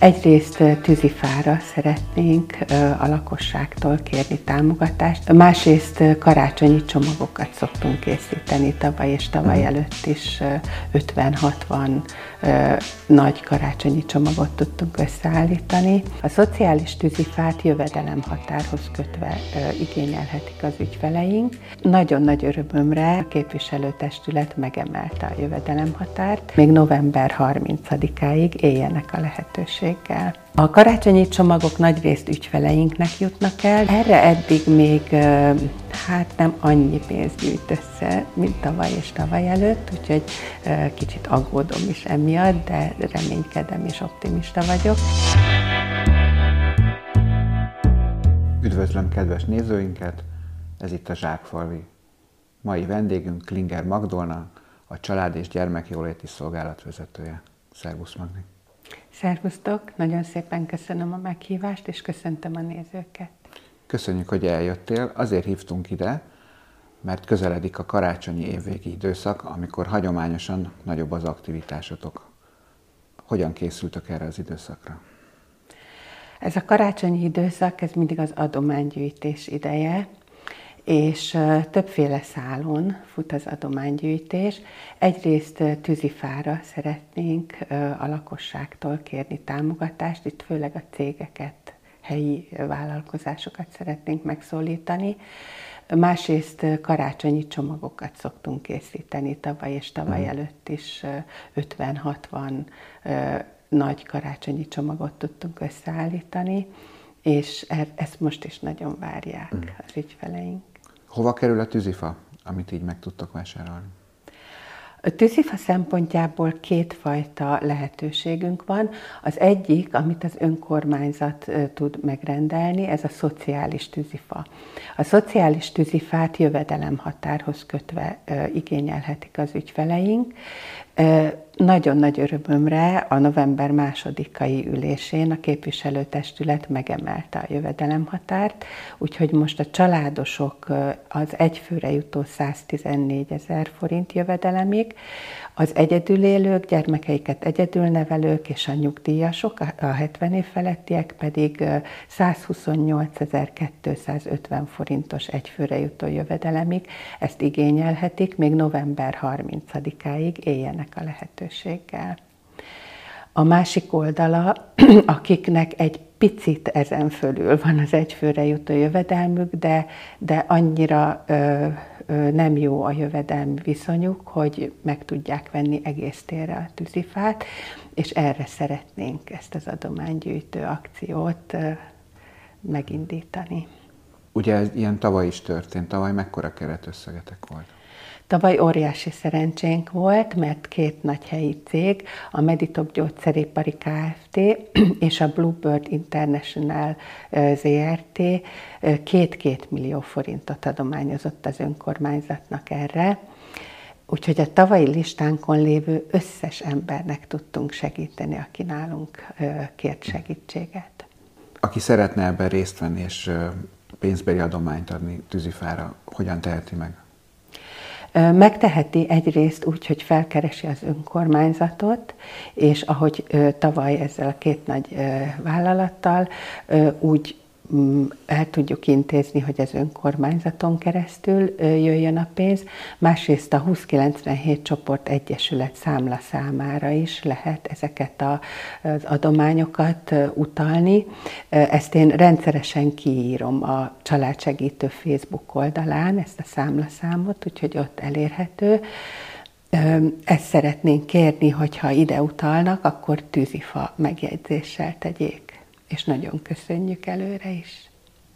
Egyrészt tűzifára szeretnénk a lakosságtól kérni támogatást, másrészt karácsonyi csomagokat szoktunk készíteni tavaly és tavaly mhm. előtt is 50-60 nagy karácsonyi csomagot tudtunk összeállítani. A szociális tűzifát jövedelemhatárhoz kötve igényelhetik az ügyfeleink. Nagyon nagy örömömre a képviselőtestület megemelte a jövedelemhatárt. Még november 30-áig éljenek a lehetőséggel. A karácsonyi csomagok nagy részt ügyfeleinknek jutnak el. Erre eddig még hát nem annyi pénzt gyűjt össze, mint tavaly és tavaly előtt, úgyhogy kicsit aggódom is emiatt, de reménykedem és optimista vagyok. Üdvözlöm kedves nézőinket! Ez itt a Zsákfalvi. Mai vendégünk Klinger Magdolna, a Család és Gyermekjóléti Szolgálat vezetője. Szervusz Magni! Szervusztok! Nagyon szépen köszönöm a meghívást, és köszöntöm a nézőket. Köszönjük, hogy eljöttél. Azért hívtunk ide, mert közeledik a karácsonyi évvégi időszak, amikor hagyományosan nagyobb az aktivitásotok. Hogyan készültök erre az időszakra? Ez a karácsonyi időszak, ez mindig az adománygyűjtés ideje, és többféle szálon fut az adománygyűjtés. Egyrészt tűzifára szeretnénk a lakosságtól kérni támogatást, itt főleg a cégeket, helyi vállalkozásokat szeretnénk megszólítani. Másrészt karácsonyi csomagokat szoktunk készíteni, tavaly és tavaly mhm. előtt is 50-60 nagy karácsonyi csomagot tudtunk összeállítani, és er, ezt most is nagyon várják mm. az ügyfeleink. Hova kerül a tűzifa, amit így meg tudtok vásárolni? A tűzifa szempontjából kétfajta lehetőségünk van. Az egyik, amit az önkormányzat tud megrendelni, ez a szociális tűzifa. A szociális tűzifát jövedelemhatárhoz kötve igényelhetik az ügyfeleink. Nagyon nagy örömömre a november másodikai ülésén a képviselőtestület megemelte a jövedelemhatárt, úgyhogy most a családosok az egyfőre jutó 114 ezer forint jövedelemig, az egyedül élők, gyermekeiket egyedül nevelők és a nyugdíjasok, a 70 év felettiek pedig 128.250 forintos egyfőre jutó jövedelemig ezt igényelhetik, még november 30-áig éljenek a lehetőséggel. A másik oldala, akiknek egy picit ezen fölül van az egyfőre jutó jövedelmük, de, de annyira ö, nem jó a jövedelmi viszonyuk, hogy meg tudják venni egész térre a tűzifát, és erre szeretnénk ezt az adománygyűjtő akciót megindítani. Ugye ez ilyen tavaly is történt, tavaly mekkora keretösszegetek volt? Tavaly óriási szerencsénk volt, mert két nagy helyi cég, a Meditop gyógyszeripari Kft. és a Bluebird International ZRT két-két millió forintot adományozott az önkormányzatnak erre. Úgyhogy a tavalyi listánkon lévő összes embernek tudtunk segíteni, aki nálunk kért segítséget. Aki szeretne ebben részt venni és pénzbeli adományt adni tűzifára, hogyan teheti meg? Megteheti egyrészt úgy, hogy felkeresi az önkormányzatot, és ahogy tavaly ezzel a két nagy vállalattal, úgy el tudjuk intézni, hogy az önkormányzaton keresztül jöjjön a pénz, másrészt a 2097 csoport egyesület számla számára is lehet ezeket az adományokat utalni. Ezt én rendszeresen kiírom a Családsegítő Facebook oldalán, ezt a számlaszámot, úgyhogy ott elérhető. Ezt szeretnénk kérni, hogyha ide utalnak, akkor tűzifa megjegyzéssel tegyék és nagyon köszönjük előre is.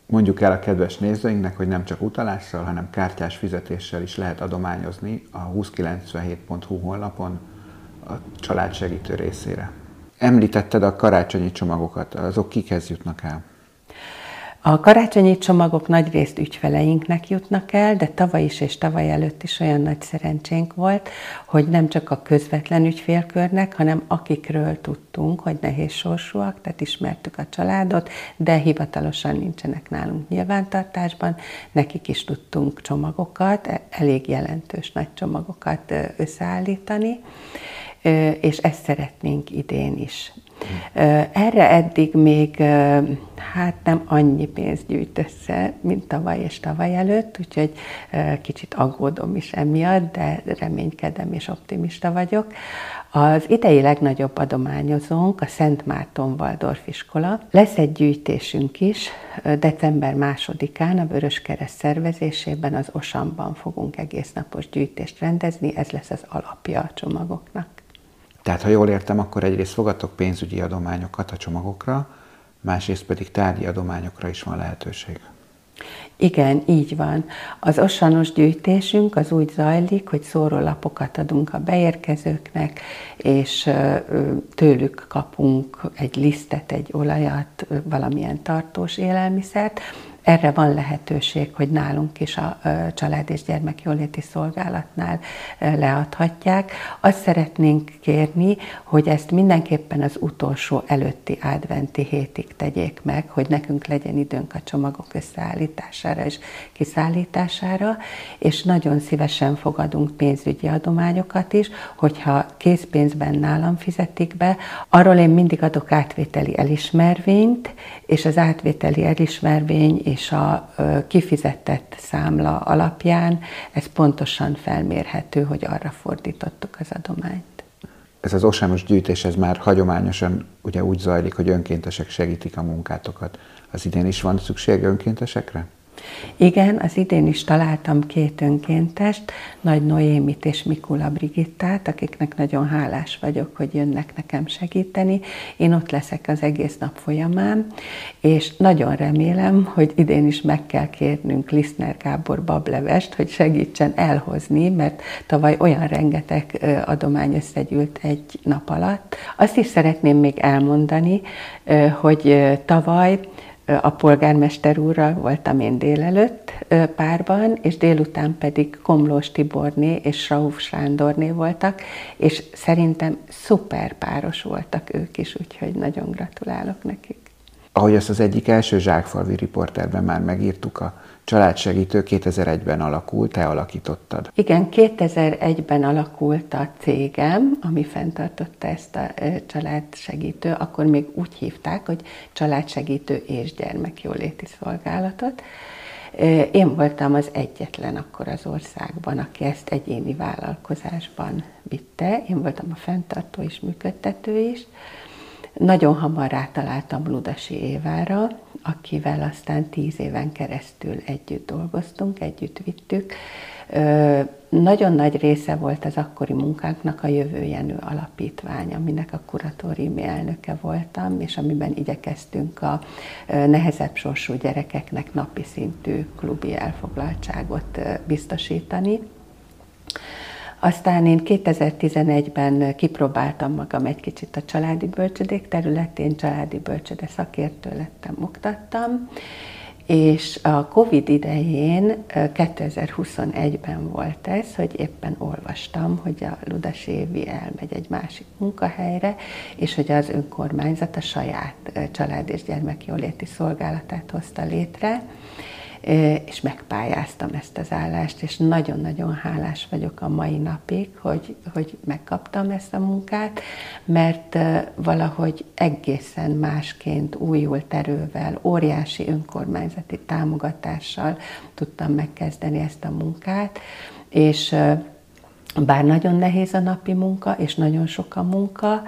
Mondjuk el a kedves nézőinknek, hogy nem csak utalással, hanem kártyás fizetéssel is lehet adományozni a 2097.hu honlapon a család segítő részére. Említetted a karácsonyi csomagokat, azok kikhez jutnak el? A karácsonyi csomagok nagy részt ügyfeleinknek jutnak el, de tavaly is és tavaly előtt is olyan nagy szerencsénk volt, hogy nem csak a közvetlen ügyfélkörnek, hanem akikről tudtunk, hogy nehéz sorsúak, tehát ismertük a családot, de hivatalosan nincsenek nálunk nyilvántartásban, nekik is tudtunk csomagokat, e, elég jelentős nagy csomagokat összeállítani, és ezt szeretnénk idén is. Erre eddig még hát nem annyi pénzt gyűjt össze, mint tavaly és tavaly előtt, úgyhogy kicsit aggódom is emiatt, de reménykedem és optimista vagyok. Az idei legnagyobb adományozónk a Szent Márton Waldorf iskola. Lesz egy gyűjtésünk is, december másodikán a Vörös Kereszt szervezésében az Osamban fogunk egész napos gyűjtést rendezni, ez lesz az alapja a csomagoknak. Tehát, ha jól értem, akkor egyrészt fogadtok pénzügyi adományokat a csomagokra, másrészt pedig tárgyi adományokra is van lehetőség. Igen, így van. Az osanos gyűjtésünk az úgy zajlik, hogy szórólapokat adunk a beérkezőknek, és tőlük kapunk egy lisztet, egy olajat, valamilyen tartós élelmiszert, erre van lehetőség, hogy nálunk is a Család és Gyermekjóléti Szolgálatnál leadhatják. Azt szeretnénk kérni, hogy ezt mindenképpen az utolsó előtti adventi hétig tegyék meg, hogy nekünk legyen időnk a csomagok összeállítására és kiszállítására, és nagyon szívesen fogadunk pénzügyi adományokat is, hogyha készpénzben nálam fizetik be, arról én mindig adok átvételi elismervényt, és az átvételi elismervény és a kifizetett számla alapján ez pontosan felmérhető, hogy arra fordítottuk az adományt. Ez az osános gyűjtés, ez már hagyományosan ugye úgy zajlik, hogy önkéntesek segítik a munkátokat. Az idén is van szükség önkéntesekre? Igen, az idén is találtam két önkéntest, Nagy Noémit és Mikula Brigittát, akiknek nagyon hálás vagyok, hogy jönnek nekem segíteni. Én ott leszek az egész nap folyamán, és nagyon remélem, hogy idén is meg kell kérnünk Liszner Gábor bablevest, hogy segítsen elhozni, mert tavaly olyan rengeteg adomány összegyűlt egy nap alatt. Azt is szeretném még elmondani, hogy tavaly a polgármester úrral voltam én délelőtt párban, és délután pedig Komlós Tiborné és Rauf Sándorné voltak, és szerintem szuper páros voltak ők is, úgyhogy nagyon gratulálok nekik. Ahogy ezt az egyik első zsákfalvi riporterben már megírtuk, a Családsegítő 2001-ben alakult, te alakítottad. Igen, 2001-ben alakult a cégem, ami fenntartotta ezt a családsegítő, akkor még úgy hívták, hogy családsegítő és gyermekjóléti szolgálatot. Én voltam az egyetlen akkor az országban, aki ezt egyéni vállalkozásban vitte. Én voltam a fenntartó és működtető is. Nagyon hamar rátaláltam Ludasi Évára, akivel aztán tíz éven keresztül együtt dolgoztunk, együtt vittük. Nagyon nagy része volt az akkori munkánknak a Jövőjenő Alapítvány, aminek a kuratóriumi elnöke voltam, és amiben igyekeztünk a nehezebb sorsú gyerekeknek napi szintű klubi elfoglaltságot biztosítani. Aztán én 2011-ben kipróbáltam magam egy kicsit a családi bölcsödék területén, családi bölcsöde szakértő lettem, oktattam, és a Covid idején, 2021-ben volt ez, hogy éppen olvastam, hogy a Ludas Évi elmegy egy másik munkahelyre, és hogy az önkormányzat a saját család és gyermekjóléti szolgálatát hozta létre, és megpályáztam ezt az állást, és nagyon-nagyon hálás vagyok a mai napig, hogy, hogy megkaptam ezt a munkát, mert valahogy egészen másként újult erővel, óriási önkormányzati támogatással tudtam megkezdeni ezt a munkát, és bár nagyon nehéz a napi munka, és nagyon sok a munka,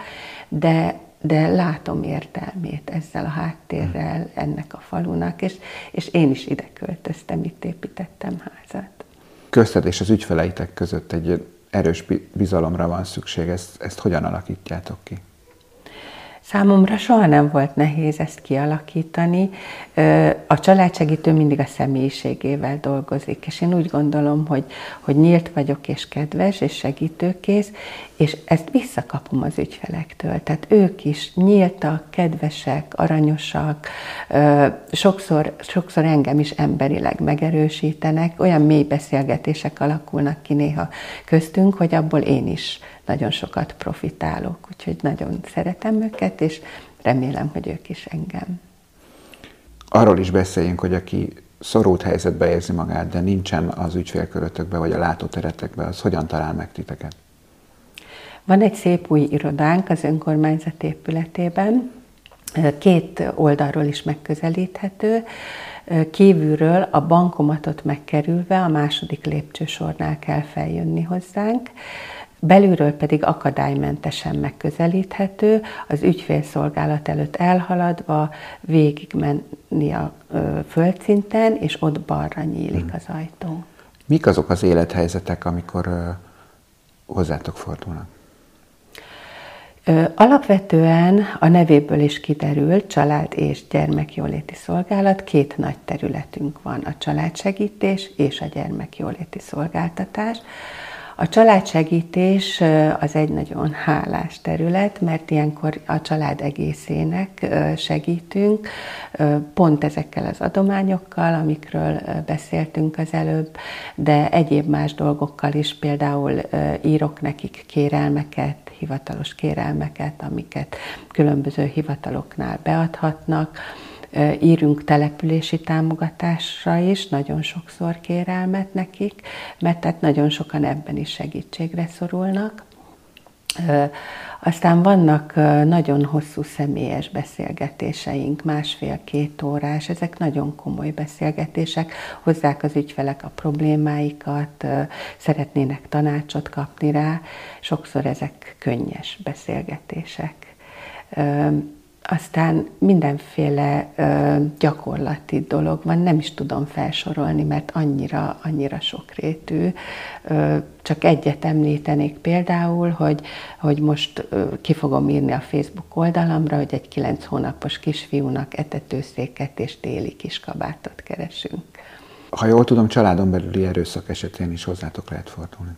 de de látom értelmét ezzel a háttérrel ennek a falunak, és, és én is ide költöztem, itt építettem házat. Közted és az ügyfeleitek között egy erős bizalomra van szükség, ezt, ezt hogyan alakítjátok ki? Számomra soha nem volt nehéz ezt kialakítani. A családsegítő mindig a személyiségével dolgozik, és én úgy gondolom, hogy, hogy nyílt vagyok, és kedves, és segítőkész, és ezt visszakapom az ügyfelektől. Tehát ők is nyíltak, kedvesek, aranyosak, sokszor, sokszor engem is emberileg megerősítenek, olyan mély beszélgetések alakulnak ki néha köztünk, hogy abból én is nagyon sokat profitálok, úgyhogy nagyon szeretem őket, és remélem, hogy ők is engem. Arról is beszéljünk, hogy aki szorult helyzetbe érzi magát, de nincsen az ügyfélkörötökbe vagy a látóteretekbe, az hogyan talál meg titeket? Van egy szép új irodánk az önkormányzat épületében, két oldalról is megközelíthető, kívülről a bankomatot megkerülve a második lépcsősornál kell feljönni hozzánk, belülről pedig akadálymentesen megközelíthető, az ügyfélszolgálat előtt elhaladva végigmenni a földszinten, és ott balra nyílik az ajtó. Mik azok az élethelyzetek, amikor hozzátok fordulnak? Alapvetően a nevéből is kiderült, család és gyermekjóléti szolgálat, két nagy területünk van, a családsegítés és a gyermekjóléti szolgáltatás. A családsegítés az egy nagyon hálás terület, mert ilyenkor a család egészének segítünk, pont ezekkel az adományokkal, amikről beszéltünk az előbb, de egyéb más dolgokkal is, például írok nekik kérelmeket, hivatalos kérelmeket, amiket különböző hivataloknál beadhatnak, írunk települési támogatásra is, nagyon sokszor kérelmet nekik, mert tehát nagyon sokan ebben is segítségre szorulnak. Aztán vannak nagyon hosszú személyes beszélgetéseink, másfél-két órás, ezek nagyon komoly beszélgetések, hozzák az ügyfelek a problémáikat, szeretnének tanácsot kapni rá, sokszor ezek könnyes beszélgetések. Aztán mindenféle ö, gyakorlati dolog van, nem is tudom felsorolni, mert annyira, annyira sokrétű. Ö, csak egyet említenék például, hogy, hogy most ö, ki fogom írni a Facebook oldalamra, hogy egy kilenc hónapos kisfiúnak etetőszéket és téli kiskabátot keresünk. Ha jól tudom, családon belüli erőszak esetén is hozzátok lehet fordulni.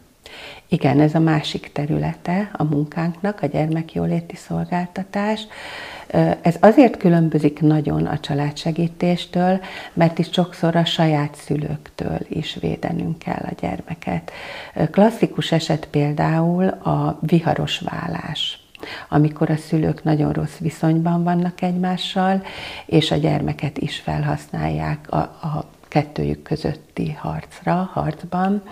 Igen, ez a másik területe a munkánknak, a gyermekjóléti szolgáltatás. Ez azért különbözik nagyon a családsegítéstől, mert is sokszor a saját szülőktől is védenünk kell a gyermeket. Klasszikus eset például a viharos vállás amikor a szülők nagyon rossz viszonyban vannak egymással, és a gyermeket is felhasználják a, a kettőjük közötti harcra, harcban.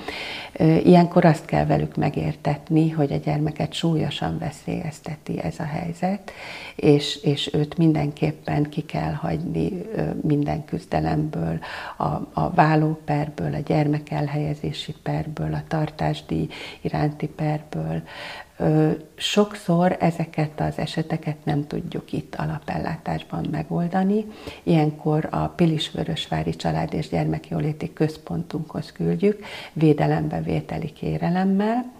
Ilyenkor azt kell velük megértetni, hogy a gyermeket súlyosan veszélyezteti ez a helyzet, és, és őt mindenképpen ki kell hagyni minden küzdelemből, a, a vállóperből, a gyermek elhelyezési perből, a tartásdíj iránti perből, Sokszor ezeket az eseteket nem tudjuk itt alapellátásban megoldani. Ilyenkor a Pilisvörösvári Család és Gyermekjóléti Központunkhoz küldjük védelembevételi kérelemmel.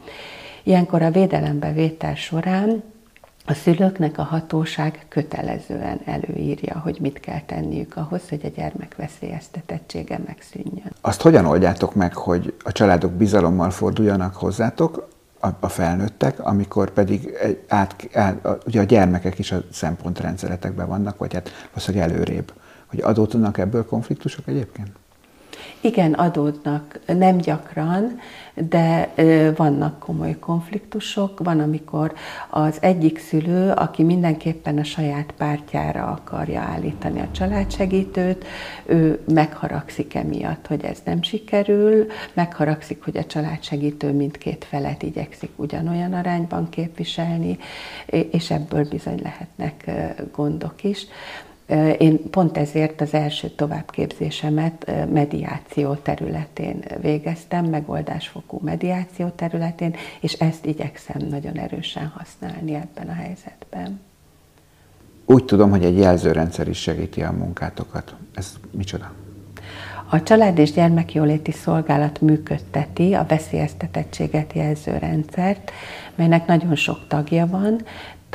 Ilyenkor a védelembevétel során a szülőknek a hatóság kötelezően előírja, hogy mit kell tenniük ahhoz, hogy a gyermek veszélyeztetettsége megszűnjön. Azt hogyan oldjátok meg, hogy a családok bizalommal forduljanak hozzátok, a, a felnőttek, amikor pedig át, át, ugye a gyermekek is a szempontrendszeretekben vannak, vagy hát valószínűleg előrébb. Hogy adódnak ebből konfliktusok egyébként? Igen, adódnak, nem gyakran, de vannak komoly konfliktusok. Van, amikor az egyik szülő, aki mindenképpen a saját pártjára akarja állítani a családsegítőt, ő megharagszik emiatt, hogy ez nem sikerül, megharagszik, hogy a családsegítő mindkét felet igyekszik ugyanolyan arányban képviselni, és ebből bizony lehetnek gondok is. Én pont ezért az első továbbképzésemet mediáció területén végeztem, megoldásfokú mediáció területén, és ezt igyekszem nagyon erősen használni ebben a helyzetben. Úgy tudom, hogy egy jelzőrendszer is segíti a munkátokat. Ez micsoda? A Család és Gyermekjóléti Szolgálat működteti a veszélyeztetettséget jelző rendszert, melynek nagyon sok tagja van,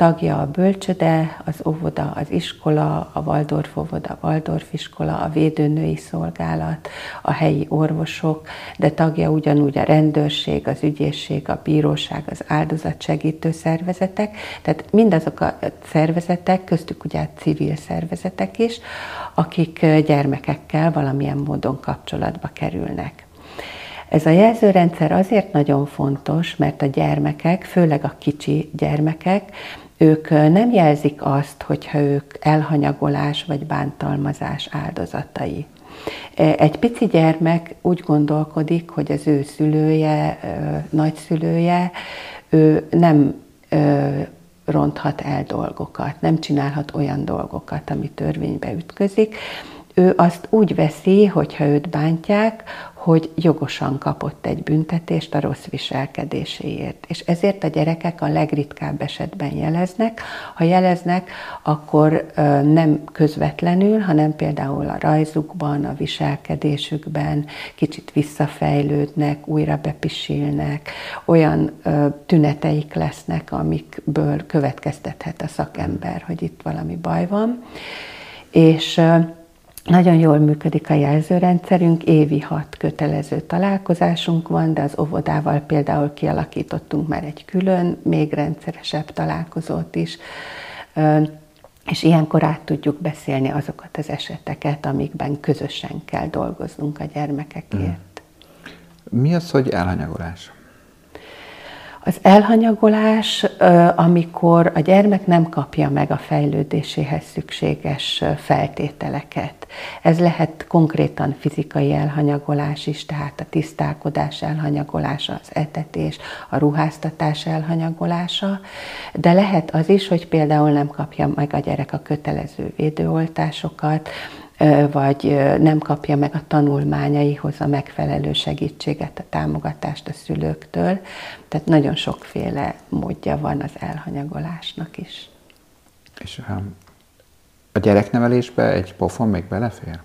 tagja a bölcsöde, az óvoda, az iskola, a Waldorf óvoda, Waldorf iskola, a védőnői szolgálat, a helyi orvosok, de tagja ugyanúgy a rendőrség, az ügyészség, a bíróság, az áldozatsegítő szervezetek, tehát mindazok a szervezetek, köztük ugye a civil szervezetek is, akik gyermekekkel valamilyen módon kapcsolatba kerülnek. Ez a jelzőrendszer azért nagyon fontos, mert a gyermekek, főleg a kicsi gyermekek, ők nem jelzik azt, hogyha ők elhanyagolás vagy bántalmazás áldozatai. Egy pici gyermek úgy gondolkodik, hogy az ő szülője, nagyszülője, ő nem ronthat el dolgokat, nem csinálhat olyan dolgokat, ami törvénybe ütközik. Ő azt úgy veszi, hogyha őt bántják, hogy jogosan kapott egy büntetést a rossz viselkedéséért. És ezért a gyerekek a legritkább esetben jeleznek. Ha jeleznek, akkor nem közvetlenül, hanem például a rajzukban, a viselkedésükben kicsit visszafejlődnek, újra bepisilnek, olyan tüneteik lesznek, amikből következtethet a szakember, hogy itt valami baj van. És nagyon jól működik a jelzőrendszerünk, évi hat kötelező találkozásunk van, de az óvodával például kialakítottunk már egy külön, még rendszeresebb találkozót is, és ilyenkor át tudjuk beszélni azokat az eseteket, amikben közösen kell dolgoznunk a gyermekekért. Mi az, hogy elhanyagolás? Az elhanyagolás, amikor a gyermek nem kapja meg a fejlődéséhez szükséges feltételeket. Ez lehet konkrétan fizikai elhanyagolás is, tehát a tisztálkodás elhanyagolása, az etetés, a ruháztatás elhanyagolása, de lehet az is, hogy például nem kapja meg a gyerek a kötelező védőoltásokat, vagy nem kapja meg a tanulmányaihoz a megfelelő segítséget, a támogatást a szülőktől. Tehát nagyon sokféle módja van az elhanyagolásnak is. És a gyereknevelésbe egy pofon még belefér?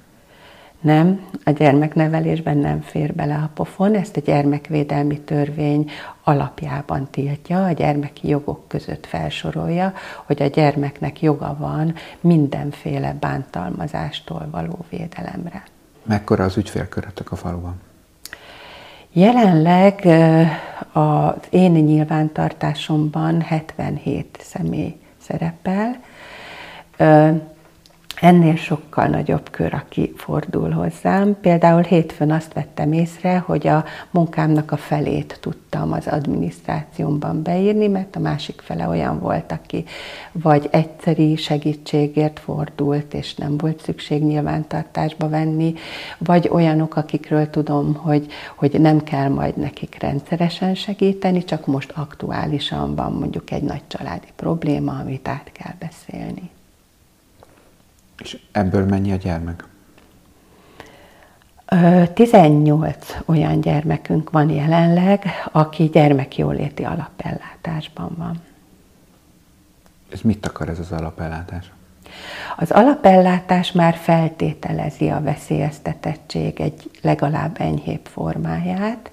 Nem, a gyermeknevelésben nem fér bele a pofon, ezt a gyermekvédelmi törvény alapjában tiltja, a gyermeki jogok között felsorolja, hogy a gyermeknek joga van mindenféle bántalmazástól való védelemre. Mekkora az ügyfélkörötök a faluban? Jelenleg az én nyilvántartásomban 77 személy szerepel. Ennél sokkal nagyobb kör, aki fordul hozzám. Például hétfőn azt vettem észre, hogy a munkámnak a felét tudtam az adminisztrációmban beírni, mert a másik fele olyan volt, aki vagy egyszeri segítségért fordult, és nem volt szükség nyilvántartásba venni, vagy olyanok, akikről tudom, hogy, hogy nem kell majd nekik rendszeresen segíteni, csak most aktuálisan van mondjuk egy nagy családi probléma, amit át kell beszélni. És ebből mennyi a gyermek? 18 olyan gyermekünk van jelenleg, aki gyermekjóléti alapellátásban van. Ez mit akar ez az alapellátás? Az alapellátás már feltételezi a veszélyeztetettség egy legalább enyhébb formáját.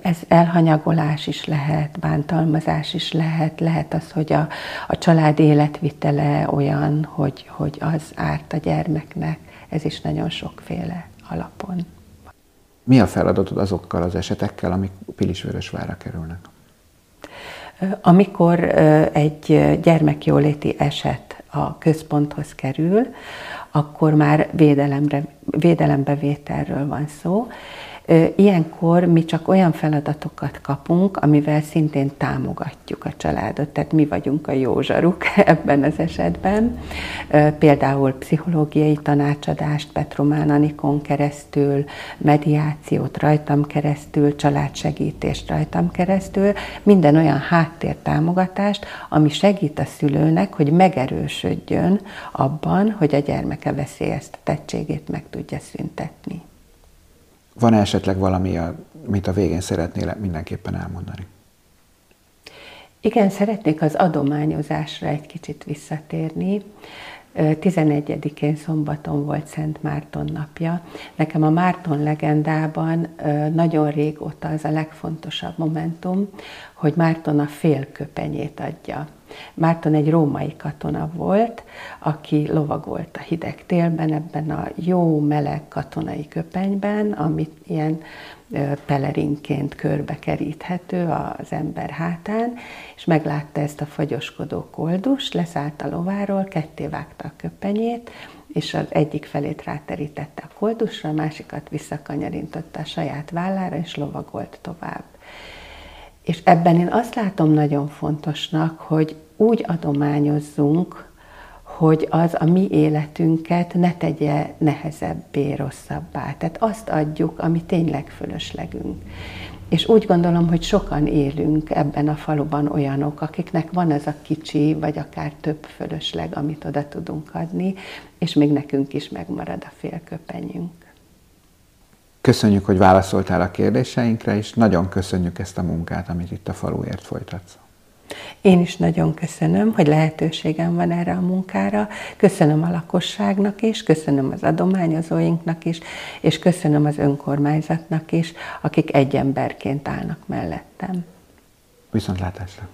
Ez elhanyagolás is lehet, bántalmazás is lehet, lehet az, hogy a, a család életvitele olyan, hogy, hogy az árt a gyermeknek, ez is nagyon sokféle alapon. Mi a feladatod azokkal az esetekkel, amik Pilisvörösvárra kerülnek? Amikor egy gyermekjóléti eset a központhoz kerül, akkor már védelemre, védelembevételről van szó, Ilyenkor mi csak olyan feladatokat kapunk, amivel szintén támogatjuk a családot, tehát mi vagyunk a jó ebben az esetben. Például pszichológiai tanácsadást Petromán Anikon keresztül, mediációt rajtam keresztül, családsegítést rajtam keresztül, minden olyan háttértámogatást, ami segít a szülőnek, hogy megerősödjön abban, hogy a gyermeke veszélyeztetettségét meg tudja szüntetni. Van esetleg valami, amit a végén szeretnél mindenképpen elmondani? Igen, szeretnék az adományozásra egy kicsit visszatérni. 11-én szombaton volt Szent Márton napja. Nekem a Márton legendában nagyon régóta az a legfontosabb momentum, hogy Márton a félköpenyét adja. Márton egy római katona volt, aki lovagolt a hideg télben, ebben a jó, meleg katonai köpenyben, amit ilyen pelerinként körbe keríthető az ember hátán, és meglátta ezt a fagyoskodó koldus, leszállt a lováról, ketté vágta a köpenyét, és az egyik felét ráterítette a koldusra, a másikat visszakanyarintotta a saját vállára, és lovagolt tovább. És ebben én azt látom nagyon fontosnak, hogy úgy adományozzunk, hogy az a mi életünket ne tegye nehezebbé, rosszabbá. Tehát azt adjuk, ami tényleg fölöslegünk. És úgy gondolom, hogy sokan élünk ebben a faluban olyanok, akiknek van ez a kicsi, vagy akár több fölösleg, amit oda tudunk adni, és még nekünk is megmarad a félköpenyünk. Köszönjük, hogy válaszoltál a kérdéseinkre, és nagyon köszönjük ezt a munkát, amit itt a faluért folytatsz. Én is nagyon köszönöm, hogy lehetőségem van erre a munkára. Köszönöm a lakosságnak is, köszönöm az adományozóinknak is, és köszönöm az önkormányzatnak is, akik egy emberként állnak mellettem. Viszontlátásra!